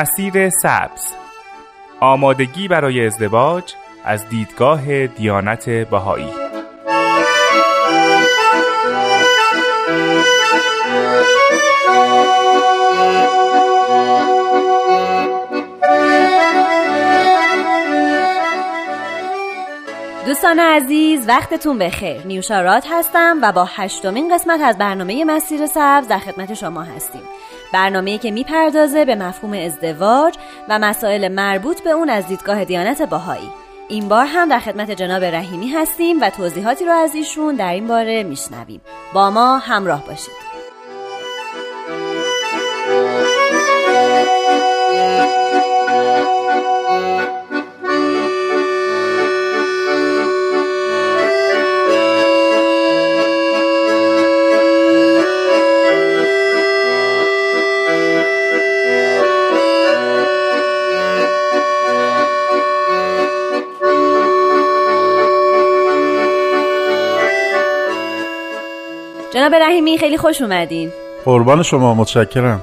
مسیر سبز. آمادگی برای ازدواج از دیدگاه دیانت بهایی. دوستان عزیز وقتتون بخیر. نیوشارات هستم و با هشتمین قسمت از برنامه مسیر سبز در خدمت شما هستیم. برنامه‌ای که می‌پردازه به مفهوم ازدواج و مسائل مربوط به اون از دیدگاه دیانت باهایی. این بار هم در خدمت جناب رحیمی هستیم و توضیحاتی رو از ایشون در این باره میشنویم. با ما همراه باشید. جناب رحیمی خیلی خوش اومدین. قربان شما متشکرم.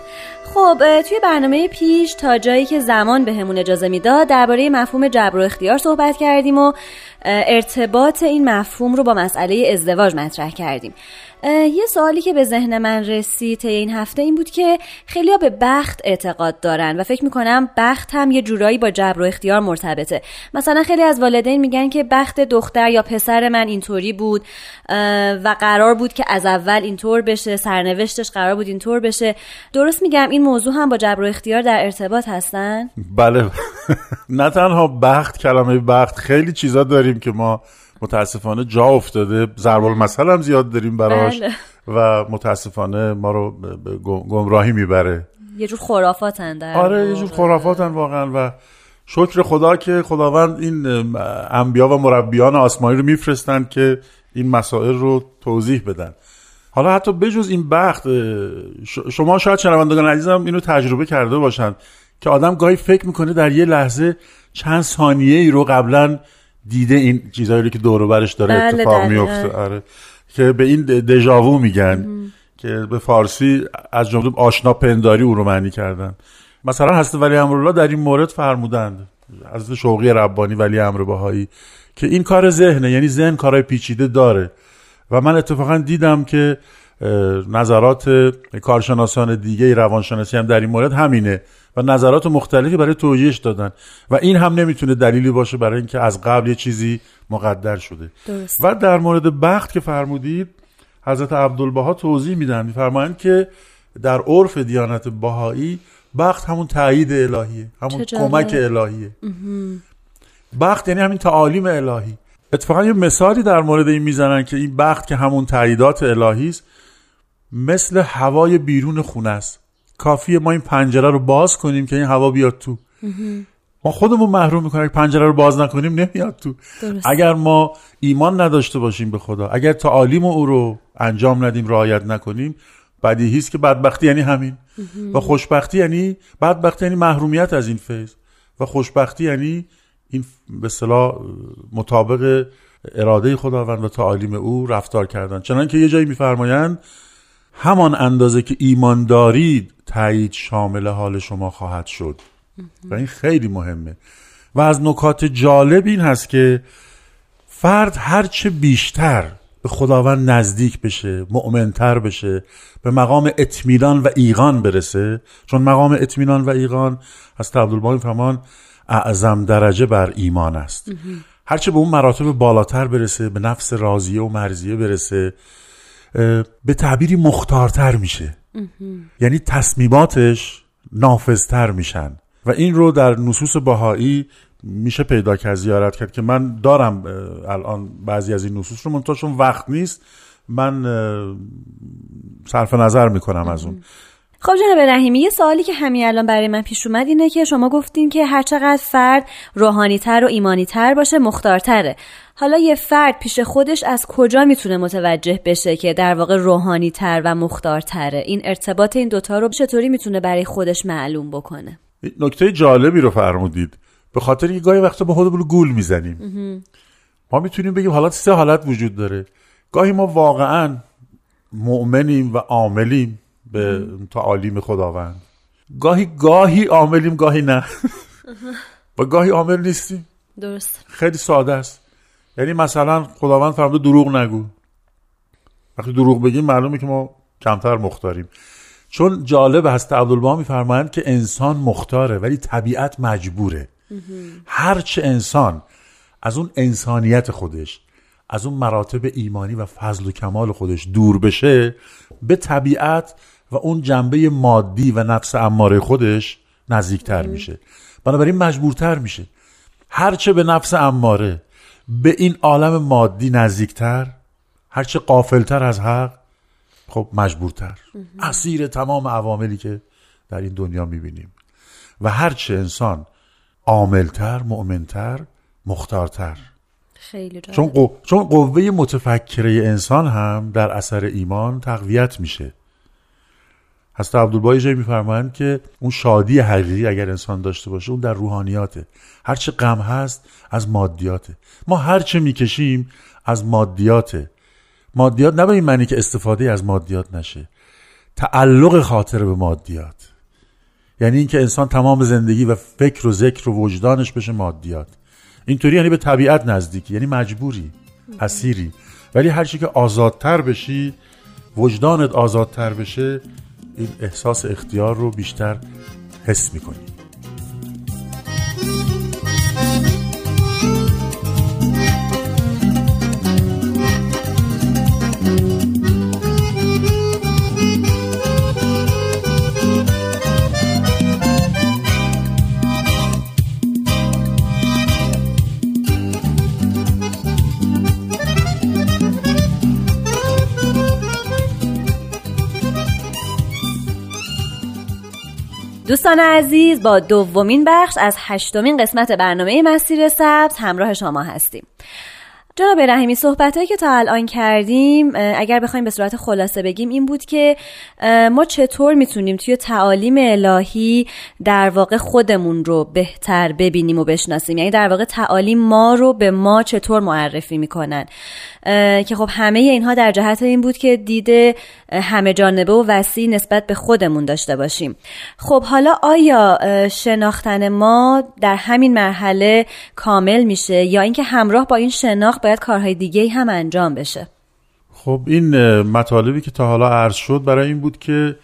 خب توی برنامه پیش تا جایی که زمان بهمون به اجازه می‌داد درباره مفهوم جبر و اختیار صحبت کردیم و ارتباط این مفهوم رو با مسئله ازدواج مطرح کردیم. یه سوالی که به ذهن من رسید طی این هفته این بود که خیلی به بخت اعتقاد دارن و فکر می‌کنم بخت هم یه جورایی با جبر و اختیار مرتبطه. مثلا خیلی از والدین میگن که بخت دختر یا پسر من اینطوری بود و قرار بود که از اول اینطور بشه سرنوشتش قرار بود اینطور بشه. درست میگم این موضوع هم با جبر و اختیار در ارتباط هستن؟ بله. نه تنها بخت کلمه بخت خیلی چیزا داریم که ما متاسفانه جا افتاده. ضرب المثل هم زیاد داریم براش. بله. و متاسفانه ما رو به گمراهی می‌بره. یه جور خرافاتن در آره یه جور خرافاتن واقعا. و شکر خدا که خداوند این انبیا و مربیان آسمانی رو میفرستن که این مسائل رو توضیح بدن. حالا حتی بجز این بخت شما شاید شنوندگان عزیزم اینو تجربه کرده باشند که آدم گاهی فکر می‌کنه در یه لحظه چند ثانیه ای رو قبلا دیده این چیزهایی رو که دور برش داره بله اتفاق بله. میفته آره. که به این دژاوو میگن که به فارسی از جمله آشنا پنداری او رو معنی کردن. مثلا حضرت ولی امرالله در این مورد فرمودند حضرت شوقی ربانی ولی امر بهایی که این کار ذهنه یعنی ذهن کارهای پیچیده داره. و من اتفاقا دیدم که نظرات کارشناسان دیگه روانشناسی هم در این مورد همینه. و نظرات مختلفی برای توجیهش دادن. و این هم نمی‌تونه دلیلی باشه برای اینکه از قبل یه چیزی مقدر شده. درست. و در مورد بخت که فرمودید حضرت عبدالبها توضیح میدن. میفرمایند که در عرف دیانت بهایی بخت همون تایید الهیه همون. کمک الهیه. بخت یعنی همین تعالیم الهی. اتفاقا یه مثالی در مورد این می‌زنن که این بخت که همون تاییدات الهی است مثل هوای بیرون خونه است. کافیه ما این پنجره رو باز کنیم که این هوا بیاد تو. ما خودمون محروم می‌کنیم اگه پنجره رو باز نکنیم نمیاد تو. درست. اگر ما ایمان نداشته باشیم به خدا اگر تعالیم او رو انجام ندیم رعایت نکنیم بدیهی است که بدبختی یعنی همین. و خوشبختی یعنی بدبختی یعنی محرومیت از این فیض. و خوشبختی یعنی این به اصطلاح مطابق اراده خداوند و تعالیم او رفتار کردن. چنانکه که یه جایی میفرمایند همان اندازه که ایمان دارید تایید شامل حال شما خواهد شد. و این خیلی مهمه. و از نکات جالب این هست که فرد هرچه بیشتر به خداوند نزدیک بشه مؤمنتر بشه به مقام اطمینان و ایقان برسه چون مقام اطمینان و ایقان از عبدالباقی فرمان اعظم درجه بر ایمان است. هرچه به اون مراتب بالاتر برسه به نفس راضیه و مرزیه برسه به تعبیری مختارتر میشه. یعنی تصمیماتش نافذتر میشن. و این رو در نصوص بهایی میشه پیدا کرد زیارت کرد که من دارم الان بعضی از این نصوص رو منتها چون وقت نیست من صرف نظر می‌کنم از اون. خب جناب رحیمی یه سوالی که همین الان برای من پیش اومد اینه که شما گفتین که هر چقدر فرد روحانیتر و ایمانیتر باشه مختارتره. حالا یه فرد پیش خودش از کجا می‌تونه متوجه بشه که در واقع روحانیتر و مختارتره؟ این ارتباط این دوتا رو چطوری می‌تونه برای خودش معلوم بکنه؟ نکته جالبی رو فرمودید. به خاطر اینکه گاهی وقتا به خودمون گول می‌زنیم. ما می‌تونیم بگیم حالات سه حالت وجود داره. گاهی ما واقعا مؤمنیم و عاملیم. به تعالیم خداوند. گاهی گاهی عاملیم گاهی نه. و گاهی عامل نیستیم. درست. خیلی ساده است. یعنی مثلا خداوند فرموده دروغ نگو. وقتی دروغ بگیم معلومه که ما کمتر مختاریم. چون جالب هست عبدالبها میفرمایند که انسان مختاره ولی طبیعت مجبوره. هرچه انسان از اون انسانیت خودش از اون مراتب ایمانی و فضل و کمال خودش دور بشه به طبیعت و اون جنبه مادی و نفس اماره خودش نزدیکتر میشه. بنابراین مجبورتر میشه. هرچه به نفس اماره به این عالم مادی نزدیکتر هرچه قافلتر از حق خب مجبورتر. اسیر تمام عواملی که در این دنیا می‌بینیم. و هرچه انسان عاملتر مؤمنتر مختارتر. خیلی. چون, قو... چون قوه متفکره انسان هم در اثر ایمان تقویت میشه. حضرت عبدالبایی جایی میفرمایند که اون شادی حقیقی اگر انسان داشته باشه اون در روحانیاته. هرچه غم هست از مادیاته. ما هرچه می‌کشیم از مادیاته. مادیات نه به این معنی که استفاده از مادیات نشه. تعلق خاطر به مادیات. یعنی اینکه انسان تمام زندگی و فکر و ذکر و وجدانش بشه مادیات. اینطوری یعنی به طبیعت نزدیکی یعنی مجبوری اسیری ولی هر چی که آزادتر بشی وجدانت آزادتر بشه این احساس اختیار رو بیشتر حس می‌کنی. دوستان عزیز با دومین بخش از هشتمین قسمت برنامه مسیر سبز همراه شما هستیم. جناب رحیمی صحبت که تا الان کردیم اگر بخوایم به صورت خلاصه بگیم این بود که ما چطور می‌تونیم توی تعالیم الهی در واقع خودمون رو بهتر ببینیم و بشناسیم؟ یعنی در واقع تعالیم ما رو به ما چطور معرفی می‌کنن؟ که خب همه اینها در جهت این بود که دیده همه جانبه و وسیع نسبت به خودمون داشته باشیم. خب حالا آیا شناختن ما در همین مرحله کامل میشه یا اینکه همراه با این شناخت باید کارهای دیگه هم انجام بشه. خب این مطالبی که تا حالا عرض شد برای این بود که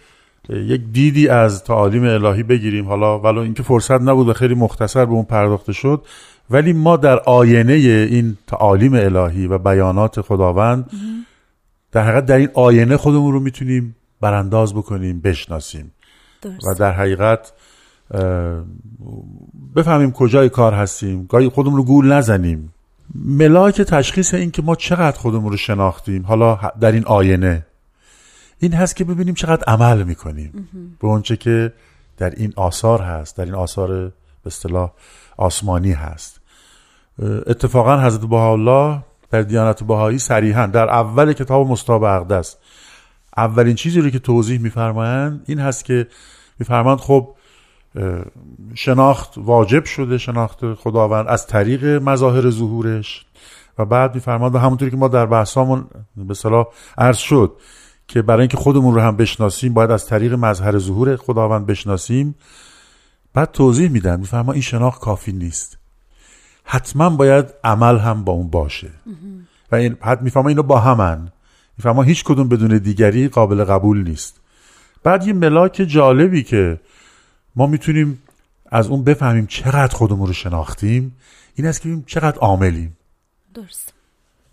یک دیدی از تعالیم الهی بگیریم. حالا ولو اینکه فرصت نبود و خیلی مختصر به اون پرداخته شد ولی ما در آینه این تعالیم الهی و بیانات خداوند در حقیقت در این آینه خودمون رو می‌تونیم برانداز بکنیم بشناسیم. درست. و در حقیقت بفهمیم کجای کار هستیم. گاهی خودمون رو گول نزنیم. ملاک تشخیص این که ما چقدر خودمون رو شناختیم حالا در این آینه. این هست که ببینیم چقدر عمل می‌کنیم. به اونچه که در این آثار هست در این آثار به اصطلاح آسمانی هست. اتفاقا حضرت بهاءالله در دیانت بهایی صریحا در اول کتاب مستاب اقدس اولین چیزی رو که توضیح میفرمایند این هست که میفرمایند خب شناخت واجب شده شناخت خداوند از طریق مظاهر ظهورش. و بعد میفرمایند و همونطوری که ما در بحثامون به صلاح عرض شد که برای اینکه خودمون رو هم بشناسیم باید از طریق مظهر ظهور خداوند بشناسیم. بعد توضیح میدن میفرما این شناخت کافی نیست. حتما باید عمل هم با اون باشه. و این حد می‌فهمه اینو با همن. می‌فهمه هیچ کدوم بدون دیگری قابل قبول نیست. بعد یه ملاک جالبی که ما می‌تونیم از اون بفهمیم چقدر خودمون رو شناختیم. این است که ببینیم چقدر عاملیم. درست.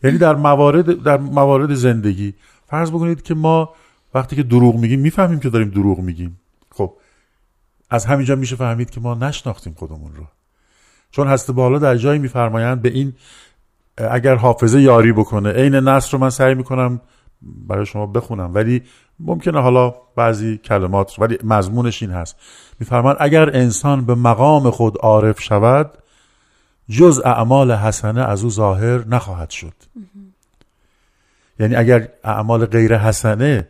یعنی در موارد در موارد زندگی فرض بکنید که ما وقتی که دروغ میگیم می‌فهمیم که داریم دروغ میگیم. خب از همینجا میشه فهمید که ما نشناختیم خودمون رو. چون هست بالا در جایی میفرمایند به این اگر حافظه یاری بکنه عین نصر رو من سعی می‌کنم برای شما بخونم. ولی ممکنه حالا بعضی کلمات ولی مضمونش این هست. میفرمایند اگر انسان به مقام خود عارف شود جز اعمال حسنه از او ظاهر نخواهد شد. یعنی اگر اعمال غیر حسنه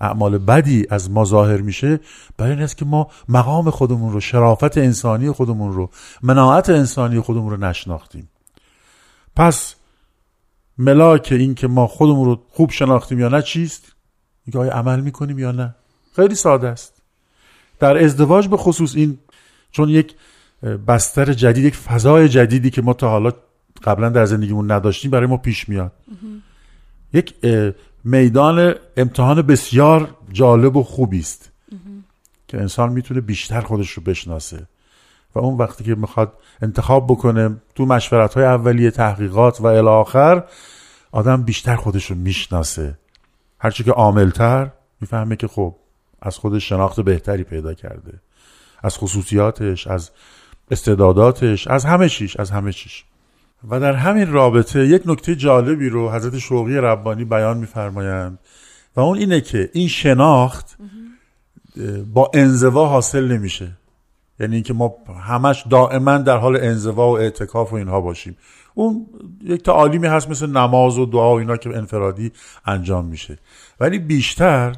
اعمال بدی از ما ظاهر میشه برای این است که ما مقام خودمون رو شرافت انسانی خودمون رو مناعت انسانی خودمون رو نشناختیم. پس ملاک این که ما خودمون رو خوب شناختیم یا نه چیست؟ اینکه آیا عمل می‌کنیم یا نه؟ خیلی ساده است. در ازدواج به خصوص این چون یک بستر جدید یک فضای جدیدی که ما تا حالا قبلا در زندگیمون نداشتیم برای ما پیش میاد. یک میدان امتحان بسیار جالب و خوبی است. که انسان می‌تونه بیشتر خودش رو بشناسه. و اون وقتی که می‌خواد انتخاب بکنه تو مشورت های اولیه تحقیقات و الاخر آدم بیشتر خودش رو می‌شناسه. هرچی که عاملتر می‌فهمه که خب از خودش شناخت بهتری پیدا کرده. از خصوصیاتش از استعداداتش از همه چیش از همه چیش. و در همین رابطه یک نکته جالبی رو حضرت شوقی ربانی بیان میفرمایند و اون اینه که این شناخت با انزوا حاصل نمیشه. یعنی اینکه ما همش دائما در حال انزوا و اعتکاف و اینها باشیم. اون یک تعالیمی هست مثل نماز و دعا و اینا که انفرادی انجام میشه. ولی بیشتر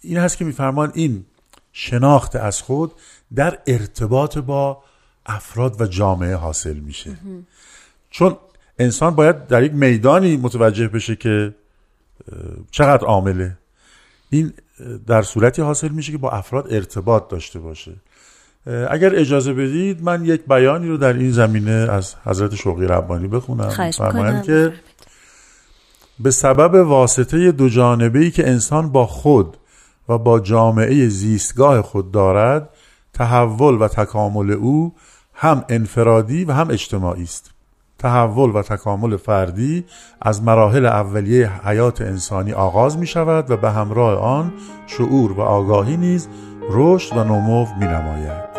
این هست که میفرمان این شناخت از خود در ارتباط با افراد و جامعه حاصل میشه. چون انسان باید در یک میدانی متوجه بشه که چقدر عامله. این در صورتی حاصل میشه که با افراد ارتباط داشته باشه. اگر اجازه بدید من یک بیانی رو در این زمینه از حضرت شوقی ربانی بخونم. فرمایند که به سبب واسطه دو جانبه ای که انسان با خود و با جامعه زیستگاه خود دارد تحول و تکامل او هم انفرادی و هم اجتماعی است. تحول و تکامل فردی از مراحل اولیه حیات انسانی آغاز می شود و به همراه آن شعور و آگاهی نیز رشد و نمو می نماید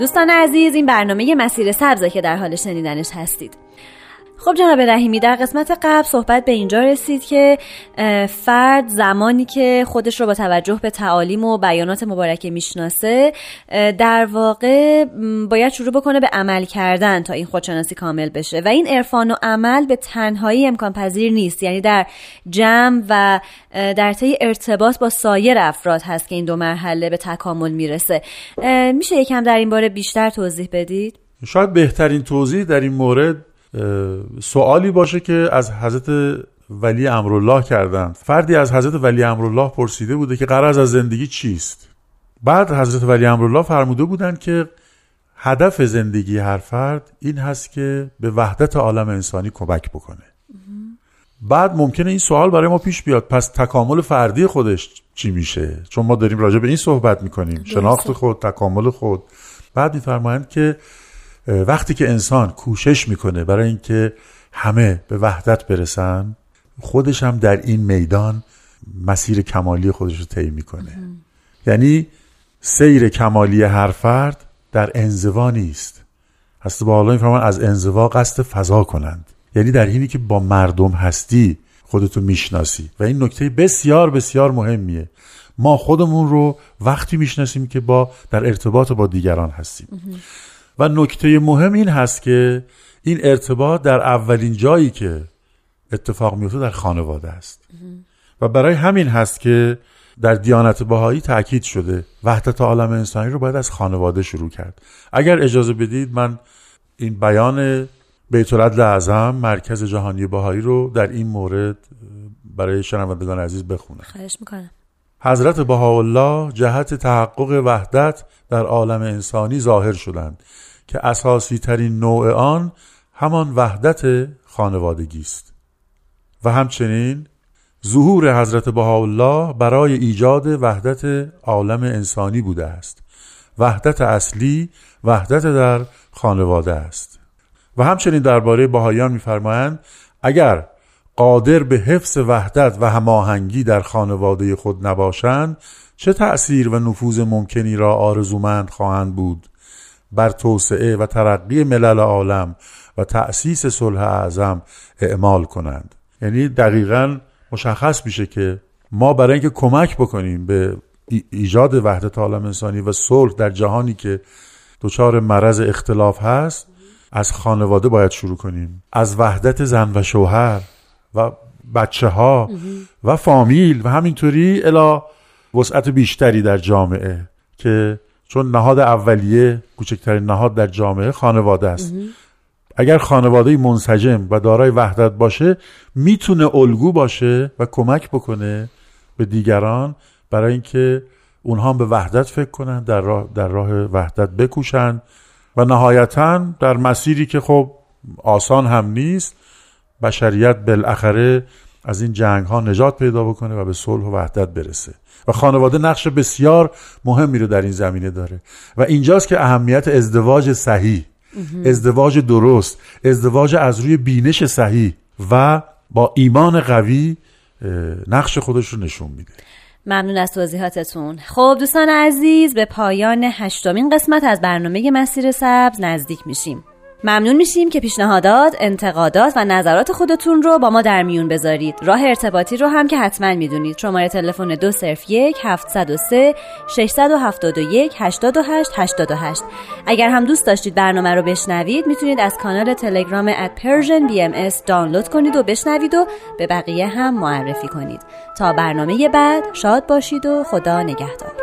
دوستان عزیز این برنامه مسیر سبزه که در حال شنیدنش هستید. خب جناب رحیمی در قسمت قبل صحبت به اینجا رسید که فرد زمانی که خودش رو با توجه به تعالیم و بیانات مبارکه می‌شناسه در واقع باید شروع بکنه به عمل کردن تا این خودشناسی کامل بشه. و این عرفان و عمل به تنهایی امکان پذیر نیست. یعنی در جمع و در طی ارتباط با سایر افراد هست که این دو مرحله به تکامل می‌رسه. میشه یکم در این باره بیشتر توضیح بدید؟ شاید بهترین توضیح در این مورد سوالی باشه که از حضرت ولی امرالله کردند. فردی از حضرت ولی امرالله پرسیده بوده که قرض از زندگی چیست. بعد حضرت ولی امرالله فرموده بودند که هدف زندگی هر فرد این هست که به وحدت عالم انسانی کمک بکنه. بعد ممکنه این سوال برای ما پیش بیاد. پس تکامل فردی خودش چی میشه؟ چون ما داریم راجع به این صحبت می‌کنیم. شناخت خود تکامل خود. بعد میفرمایند که وقتی که انسان کوشش می‌کنه برای اینکه همه به وحدت برسن خودش هم در این میدان مسیر کمالی خودش رو طی می‌کنه. یعنی سیر کمالی هر فرد در انزوا نیست. هست با حالا از انزوا قصد فضا کنند. یعنی در اینی که با مردم هستی خودتو می‌شناسی. و این نکته بسیار بسیار مهمیه. ما خودمون رو وقتی می‌شناسیم که با در ارتباط با دیگران هستیم. و نکته مهم این هست که این ارتباط در اولین جایی که اتفاق میفته در خانواده است. و برای همین هست که در دیانت بهایی تاکید شده وحدت عالم انسانی رو باید از خانواده شروع کرد. اگر اجازه بدید من این بیان بیت العدل اعظم مرکز جهانی بهایی رو در این مورد برای شنوندگان عزیز بخونم. خواهش می‌کنم. حضرت بهاءالله جهت تحقق وحدت در عالم انسانی ظاهر شدند. که اساسی ترین نوع آن همان وحدت خانوادگی است و همچنین ظهور حضرت بهاءالله برای ایجاد وحدت عالم انسانی بوده است. وحدت اصلی وحدت در خانواده است. و همچنین درباره بهاییان میفرمایند اگر قادر به حفظ وحدت و هماهنگی در خانواده خود نباشند چه تأثیر و نفوذ ممکنی را آرزومند خواهند بود؟ بر توسعه و ترقی ملل عالم و تأسیس صلح اعظم اعمال کنند. یعنی دقیقا مشخص میشه که ما برای اینکه کمک بکنیم به ایجاد وحدت عالم انسانی و صلح در جهانی که دچار مرض اختلاف هست از خانواده باید شروع کنیم. از وحدت زن و شوهر و بچه ها و فامیل و همینطوری الا وسعت بیشتری در جامعه که چون نهاد اولیه کوچکترین نهاد در جامعه خانواده است. اگر خانواده منسجم و دارای وحدت باشه می‌تونه الگو باشه و کمک بکنه به دیگران برای اینکه اونها به وحدت فکر کنن در راه, در راه وحدت بکوشن و نهایتا در مسیری که خب آسان هم نیست بشریت بالاخره از این جنگ ها نجات پیدا بکنه و به صلح و وحدت برسه. و خانواده نقش بسیار مهمی رو در این زمینه داره. و اینجاست که اهمیت ازدواج صحیح ازدواج درست ازدواج از روی بینش صحیح و با ایمان قوی نقش خودش رو نشون میده. ممنون از توضیحاتتون. خب دوستان عزیز به پایان هشتمین قسمت از برنامه مسیر سبز نزدیک میشیم. ممنون میشیم که پیشنهادات، انتقادات و نظرات خودتون رو با ما در میون بذارید. راه ارتباطی رو هم که حتما می‌دونید. شماره تلفن دو صرف یک 703 671 828 828 اگر هم دوست داشتید برنامه رو بشنوید می‌تونید از کانال تلگرام at Persian BMS دانلود کنید و بشنوید و به بقیه هم معرفی کنید. تا برنامه بعد شاد باشید و خدا نگهدار.